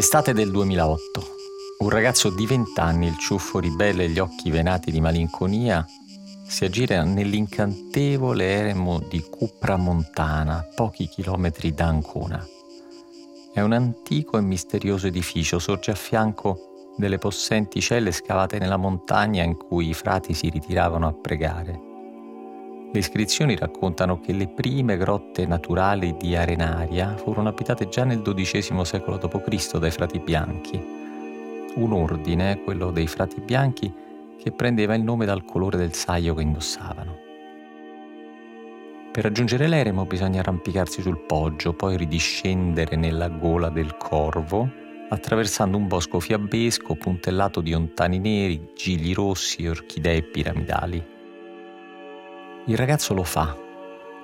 L'estate del 2008. Un ragazzo di 20 anni, il ciuffo ribelle e gli occhi venati di malinconia, si aggira nell'incantevole eremo di Cupra Montana, pochi chilometri da Ancona. È un antico e misterioso edificio, sorge a fianco delle possenti celle scavate nella montagna in cui i frati si ritiravano a pregare. Le iscrizioni raccontano che le prime grotte naturali di Arenaria furono abitate già nel XII secolo d.C. dai frati bianchi, un ordine, quello dei frati bianchi, che prendeva il nome dal colore del saio che indossavano. Per raggiungere l'eremo bisogna arrampicarsi sul poggio, poi ridiscendere nella gola del corvo, attraversando un bosco fiabbesco puntellato di ontani neri, gigli rossi e orchidee piramidali. Il ragazzo lo fa,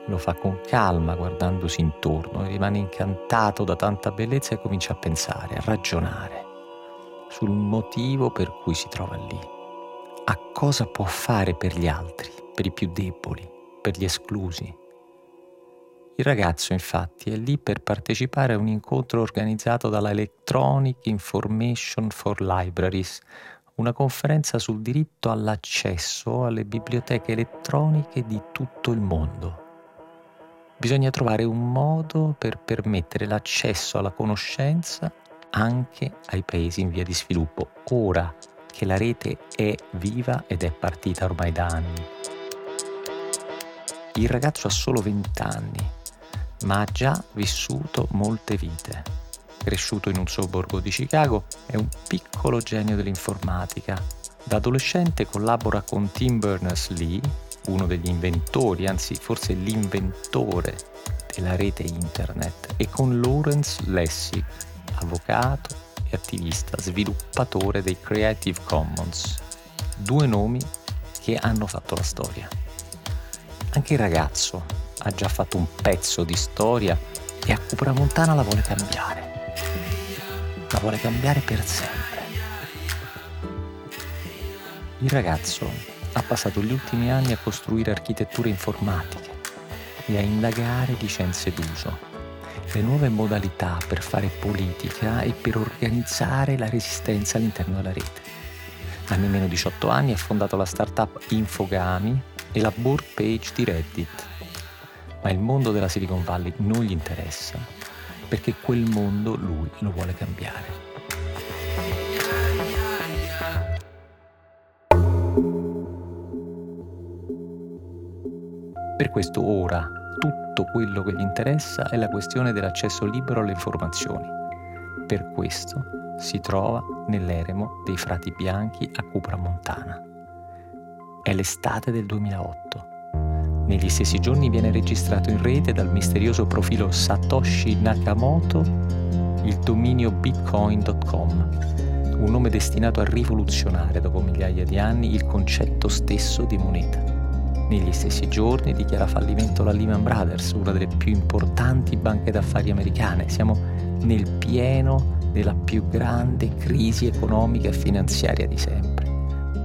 lo fa con calma guardandosi intorno e rimane incantato da tanta bellezza e comincia a pensare, a ragionare sul motivo per cui si trova lì, a cosa può fare per gli altri, per i più deboli, per gli esclusi. Il ragazzo infatti è lì per partecipare a un incontro organizzato dalla Electronic Information for Libraries, una conferenza sul diritto all'accesso alle biblioteche elettroniche di tutto il mondo. Bisogna trovare un modo per permettere l'accesso alla conoscenza anche ai paesi in via di sviluppo, ora che la rete è viva ed è partita ormai da anni. Il ragazzo ha solo 20 anni, ma ha già vissuto molte vite cresciuto in un sobborgo di Chicago, è un piccolo genio dell'informatica. Da adolescente collabora con Tim Berners-Lee, uno degli inventori, anzi forse l'inventore della rete internet, e con Lawrence Lessig, avvocato e attivista, sviluppatore dei Creative Commons. Due nomi che hanno fatto la storia. Anche il ragazzo ha già fatto un pezzo di storia e a Cupra Montana la vuole cambiare la vuole cambiare per sempre. Il ragazzo ha passato gli ultimi anni a costruire architetture informatiche e a indagare di scienze d'uso, le nuove modalità per fare politica e per organizzare la resistenza all'interno della rete. A nemmeno 18 anni ha fondato la startup Infogami e la board page di Reddit. Ma il mondo della Silicon Valley non gli interessa perché quel mondo lui lo vuole cambiare. Per questo ora tutto quello che gli interessa è la questione dell'accesso libero alle informazioni. Per questo si trova nell'eremo dei frati bianchi a Cupra Montana. È l'estate del 2008 negli stessi giorni viene registrato in rete dal misterioso profilo Satoshi Nakamoto il dominio bitcoin.com, un nome destinato a rivoluzionare dopo migliaia di anni il concetto stesso di moneta. Negli stessi giorni dichiara fallimento la Lehman Brothers, una delle più importanti banche d'affari americane. Siamo nel pieno della più grande crisi economica e finanziaria di sempre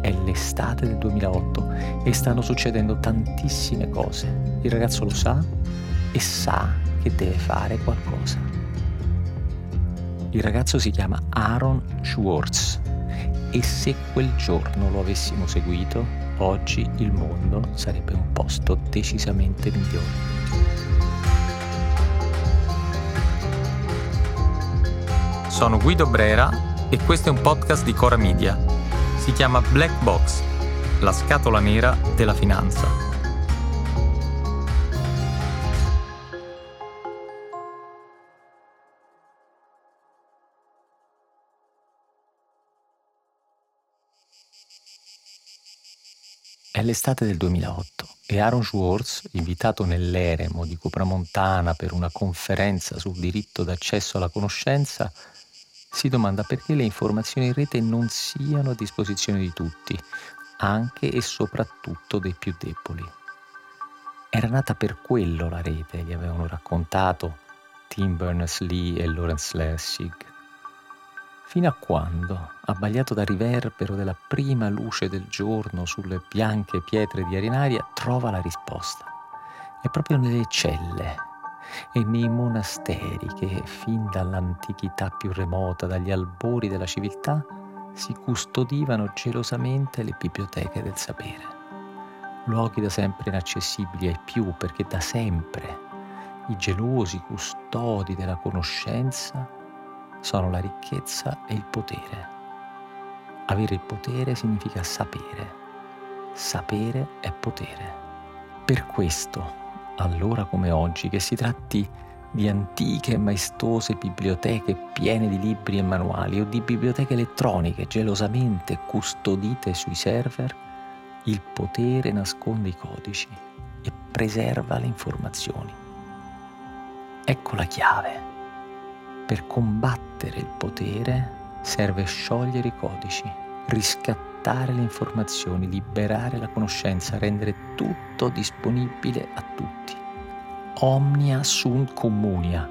è l'estate del 2008 e stanno succedendo tantissime cose. Il ragazzo lo sa e sa che deve fare qualcosa. Il ragazzo si chiama Aaron Schwartz e se quel giorno lo avessimo seguito, oggi il mondo sarebbe un posto decisamente migliore. Sono Guido Brera e questo è un podcast di Cora Media si chiama Black Box, la scatola nera della finanza. È l'estate del 2008 e Aaron Schwartz, invitato nell'eremo di Cupramontana per una conferenza sul diritto d'accesso alla conoscenza, si domanda perché le informazioni in rete non siano a disposizione di tutti, anche e soprattutto dei più deboli. Era nata per quello la rete, gli avevano raccontato Tim Berners-Lee e Lawrence Lessig. Fino a quando, abbagliato dal riverbero della prima luce del giorno sulle bianche pietre di arenaria, trova la risposta. È proprio nelle celle, e nei monasteri che fin dall'antichità più remota, dagli albori della civiltà, si custodivano gelosamente le biblioteche del sapere. Luoghi da sempre inaccessibili ai più perché da sempre i gelosi custodi della conoscenza sono la ricchezza e il potere. Avere il potere significa sapere. Sapere è potere. Per questo, allora come oggi, che si tratti di antiche e maestose biblioteche piene di libri e manuali o di biblioteche elettroniche gelosamente custodite sui server, il potere nasconde i codici e preserva le informazioni. Ecco la chiave. Per combattere il potere serve sciogliere i codici, riscattare le informazioni, liberare la conoscenza, rendere tutto disponibile a tutti. Omnia sunt communia,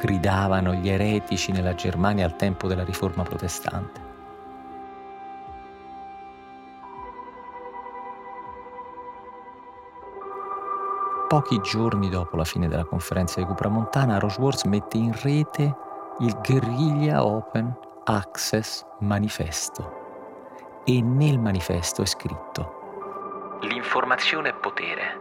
gridavano gli eretici nella Germania al tempo della riforma protestante. Pochi giorni dopo la fine della conferenza di Cupramontana, Roseworth mette in rete il Guerriglia Open Access Manifesto e nel manifesto è scritto L'informazione è potere,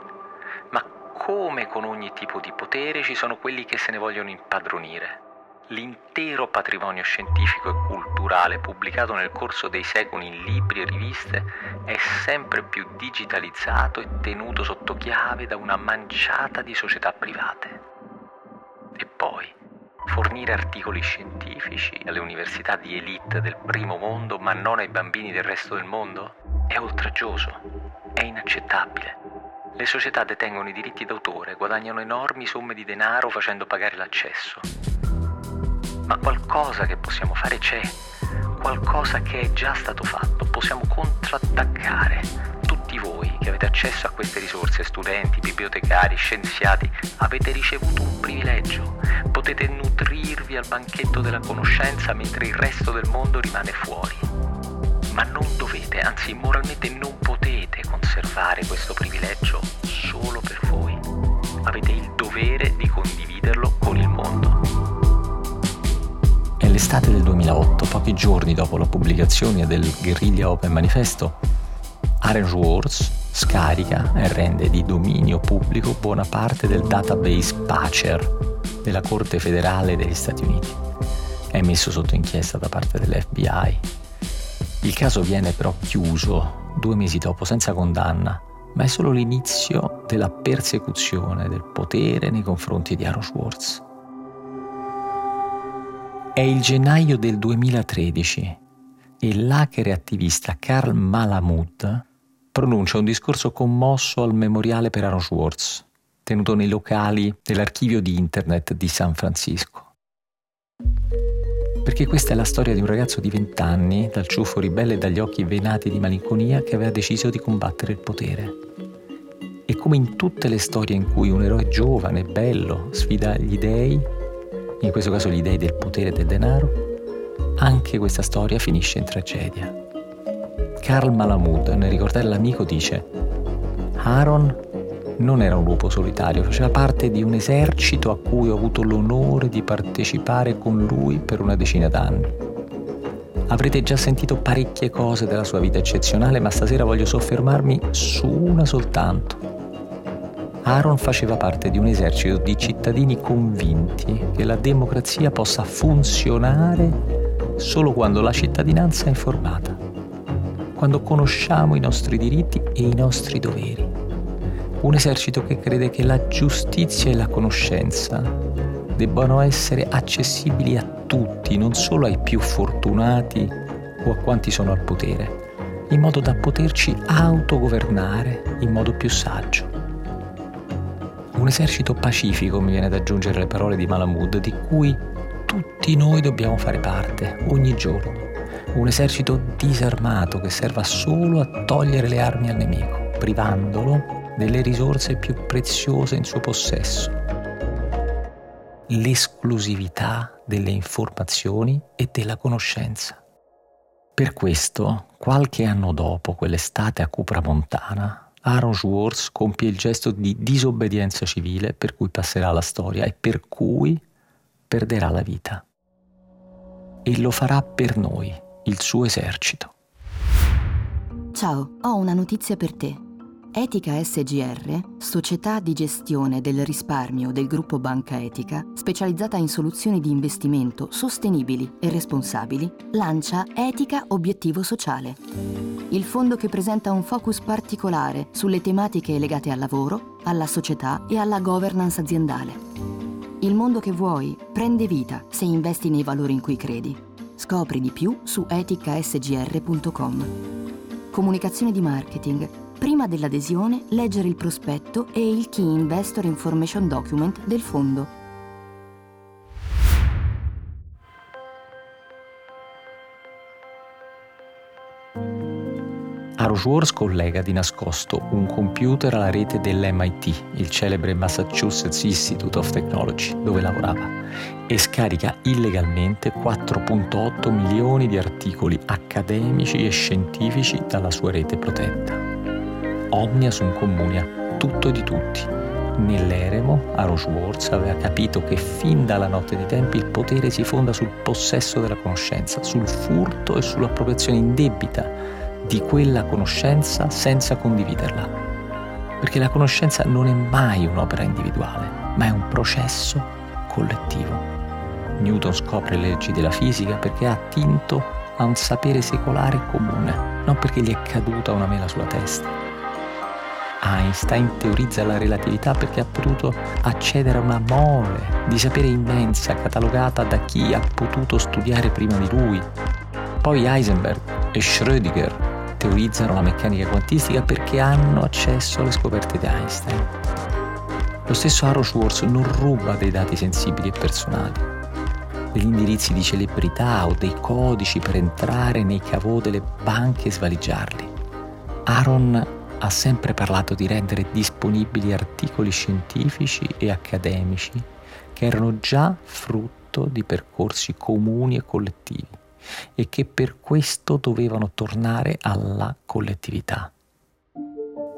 ma come con ogni tipo di potere ci sono quelli che se ne vogliono impadronire l'intero patrimonio scientifico e culturale pubblicato nel corso dei secoli in libri e riviste è sempre più digitalizzato e tenuto sotto chiave da una manciata di società private. E poi, fornire articoli scientifici alle università di elite del primo mondo ma non ai bambini del resto del mondo è oltraggioso, è inaccettabile. Le società detengono i diritti d'autore, guadagnano enormi somme di denaro facendo pagare l'accesso ma qualcosa che possiamo fare c'è, qualcosa che è già stato fatto, possiamo contrattaccare. Tutti voi che avete accesso a queste risorse, studenti, bibliotecari, scienziati, avete ricevuto un privilegio. Potete nutrirvi al banchetto della conoscenza mentre il resto del mondo rimane fuori. Ma non dovete, anzi moralmente non potete conservare questo privilegio solo per voi. Avete il dovere di condividerlo con il mondo nell'estate del 2008, pochi giorni dopo la pubblicazione del Guerriglia Open Manifesto, Orange Wars scarica e rende di dominio pubblico buona parte del database Pacer della Corte federale degli Stati Uniti. È messo sotto inchiesta da parte dell'FBI. Il caso viene però chiuso due mesi dopo senza condanna, ma è solo l'inizio della persecuzione del potere nei confronti di Aaron Schwartz. È il gennaio del 2013 e l'hacker attivista Karl Malamud pronuncia un discorso commosso al memoriale per Aaron Schwartz, tenuto nei locali dell'archivio di internet di San Francisco. Perché questa è la storia di un ragazzo di 20 anni, dal ciuffo ribelle e dagli occhi venati di malinconia, che aveva deciso di combattere il potere. E come in tutte le storie in cui un eroe giovane, bello, sfida gli dei, in questo caso gli dei del potere e del denaro, anche questa storia finisce in tragedia. Karl Malamud, nel ricordare l'amico, dice Aaron non era un lupo solitario, faceva parte di un esercito a cui ho avuto l'onore di partecipare con lui per una decina d'anni. Avrete già sentito parecchie cose della sua vita eccezionale, ma stasera voglio soffermarmi su una soltanto, Aaron faceva parte di un esercito di cittadini convinti che la democrazia possa funzionare solo quando la cittadinanza è informata, quando conosciamo i nostri diritti e i nostri doveri. Un esercito che crede che la giustizia e la conoscenza debbano essere accessibili a tutti, non solo ai più fortunati o a quanti sono al potere, in modo da poterci autogovernare in modo più saggio. Un esercito pacifico, mi viene ad aggiungere le parole di Malamud, di cui tutti noi dobbiamo fare parte, ogni giorno. Un esercito disarmato che serva solo a togliere le armi al nemico, privandolo delle risorse più preziose in suo possesso. L'esclusività delle informazioni e della conoscenza. Per questo, qualche anno dopo quell'estate a Cupramontana, Aaron Schwartz compie il gesto di disobbedienza civile per cui passerà alla storia e per cui perderà la vita. E lo farà per noi, il suo esercito. Ciao, ho una notizia per te. Etica SGR, società di gestione del risparmio del gruppo Banca Etica, specializzata in soluzioni di investimento sostenibili e responsabili, lancia Etica Obiettivo Sociale. Il fondo che presenta un focus particolare sulle tematiche legate al lavoro, alla società e alla governance aziendale. Il mondo che vuoi prende vita se investi nei valori in cui credi. Scopri di più su eticasgr.com. Comunicazione di marketing prima dell'adesione leggere il prospetto e il Key Investor Information Document del fondo. Aroshworth collega di nascosto un computer alla rete dell'MIT, il celebre Massachusetts Institute of Technology, dove lavorava, e scarica illegalmente 4.8 milioni di articoli accademici e scientifici dalla sua rete protetta omnia sum communia, tutto e di tutti. Nell'eremo, Aaron Schwartz aveva capito che fin dalla notte dei tempi il potere si fonda sul possesso della conoscenza, sul furto e sull'appropriazione indebita di quella conoscenza senza condividerla. Perché la conoscenza non è mai un'opera individuale, ma è un processo collettivo. Newton scopre le leggi della fisica perché ha attinto a un sapere secolare comune, non perché gli è caduta una mela sulla testa. Einstein teorizza la relatività perché ha potuto accedere a una mole di sapere immensa catalogata da chi ha potuto studiare prima di lui. Poi Heisenberg e Schrödinger teorizzano la meccanica quantistica perché hanno accesso alle scoperte di Einstein. Lo stesso Aaron Schwartz non ruba dei dati sensibili e personali, degli indirizzi di celebrità o dei codici per entrare nei cavò delle banche e svaligiarli. Aaron ha sempre parlato di rendere disponibili articoli scientifici e accademici che erano già frutto di percorsi comuni e collettivi e che per questo dovevano tornare alla collettività.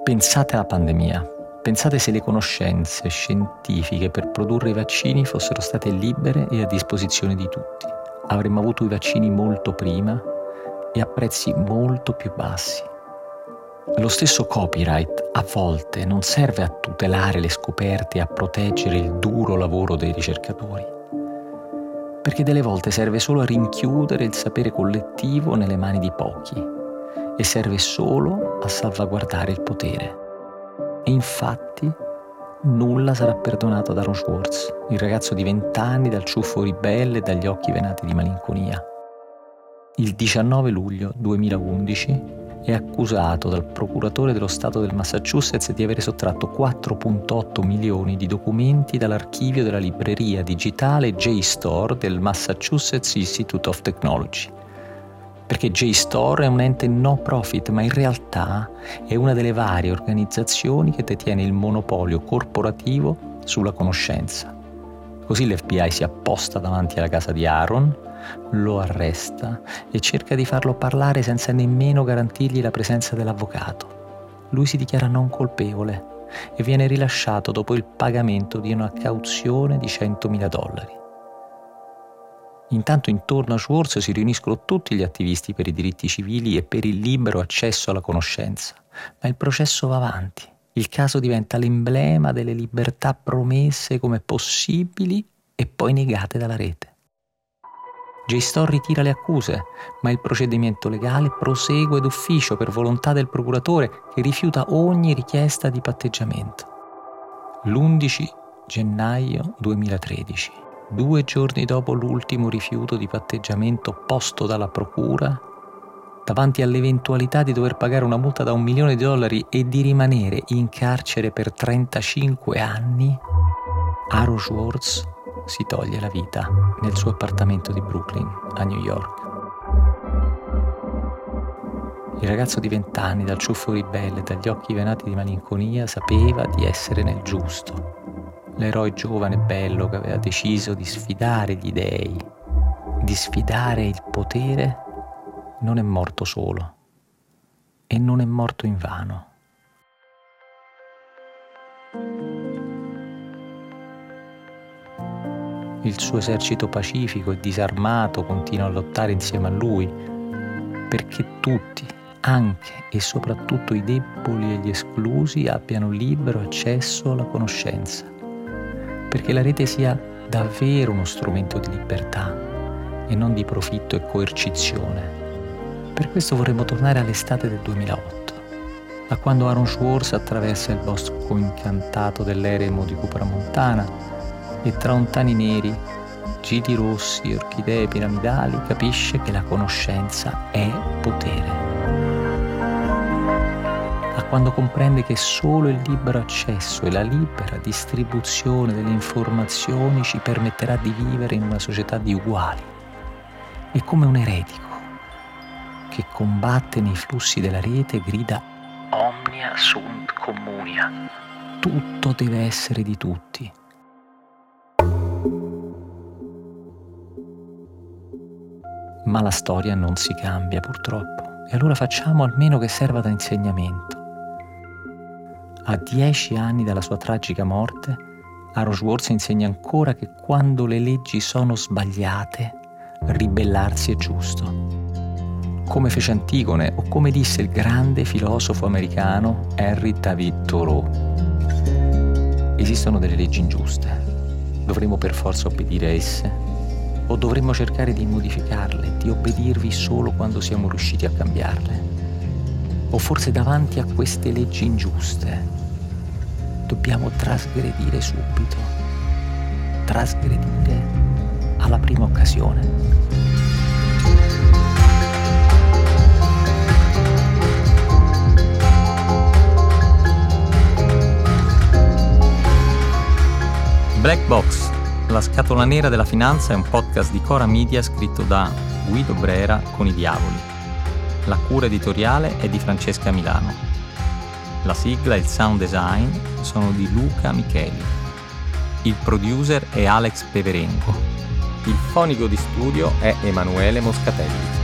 Pensate alla pandemia, pensate se le conoscenze scientifiche per produrre i vaccini fossero state libere e a disposizione di tutti. Avremmo avuto i vaccini molto prima e a prezzi molto più bassi lo stesso copyright a volte non serve a tutelare le scoperte e a proteggere il duro lavoro dei ricercatori, perché delle volte serve solo a rinchiudere il sapere collettivo nelle mani di pochi e serve solo a salvaguardare il potere. E infatti nulla sarà perdonato da Ron Schwartz, il ragazzo di vent'anni dal ciuffo ribelle e dagli occhi venati di malinconia. Il 19 luglio 2011 è accusato dal procuratore dello Stato del Massachusetts di avere sottratto 4.8 milioni di documenti dall'archivio della libreria digitale JSTOR del Massachusetts Institute of Technology. Perché JSTOR è un ente no profit, ma in realtà è una delle varie organizzazioni che detiene il monopolio corporativo sulla conoscenza. Così l'FBI si apposta davanti alla casa di Aaron, lo arresta e cerca di farlo parlare senza nemmeno garantirgli la presenza dell'avvocato. Lui si dichiara non colpevole e viene rilasciato dopo il pagamento di una cauzione di 100.000 dollari. Intanto intorno a Schwartz si riuniscono tutti gli attivisti per i diritti civili e per il libero accesso alla conoscenza, ma il processo va avanti. Il caso diventa l'emblema delle libertà promesse come possibili e poi negate dalla rete. JSTOR ritira le accuse, ma il procedimento legale prosegue d'ufficio per volontà del procuratore che rifiuta ogni richiesta di patteggiamento. L'11 gennaio 2013, due giorni dopo l'ultimo rifiuto di patteggiamento posto dalla procura, davanti all'eventualità di dover pagare una multa da un milione di dollari e di rimanere in carcere per 35 anni, Aro Schwartz si toglie la vita nel suo appartamento di Brooklyn, a New York. Il ragazzo di vent'anni, dal ciuffo ribelle e dagli occhi venati di malinconia, sapeva di essere nel giusto. L'eroe giovane e bello che aveva deciso di sfidare gli dèi, di sfidare il potere, non è morto solo e non è morto invano. Il suo esercito pacifico e disarmato continua a lottare insieme a lui, perché tutti, anche e soprattutto i deboli e gli esclusi, abbiano libero accesso alla conoscenza, perché la rete sia davvero uno strumento di libertà e non di profitto e coercizione. Per questo vorremmo tornare all'estate del 2008, a quando Aaron Schwartz attraversa il bosco incantato dell'eremo di Cupramontana e tra ontani neri, gili rossi, orchidee piramidali, capisce che la conoscenza è potere. A quando comprende che solo il libero accesso e la libera distribuzione delle informazioni ci permetterà di vivere in una società di uguali. E come un eretico che combatte nei flussi della rete grida Omnia sunt communia. Tutto deve essere di tutti Ma la storia non si cambia purtroppo e allora facciamo almeno che serva da insegnamento. A dieci anni dalla sua tragica morte, Aaron Schwartz insegna ancora che quando le leggi sono sbagliate, ribellarsi è giusto. Come fece Antigone o come disse il grande filosofo americano Henry David Thoreau. Esistono delle leggi ingiuste. Dovremo per forza obbedire a esse o dovremmo cercare di modificarle, di obbedirvi solo quando siamo riusciti a cambiarle? O forse davanti a queste leggi ingiuste dobbiamo trasgredire subito, trasgredire alla prima occasione? Black Box la scatola nera della finanza è un podcast di Cora Media scritto da Guido Brera con i Diavoli. La cura editoriale è di Francesca Milano. La sigla e il sound design sono di Luca Micheli. Il producer è Alex Peverenco. Il fonico di studio è Emanuele Moscatelli.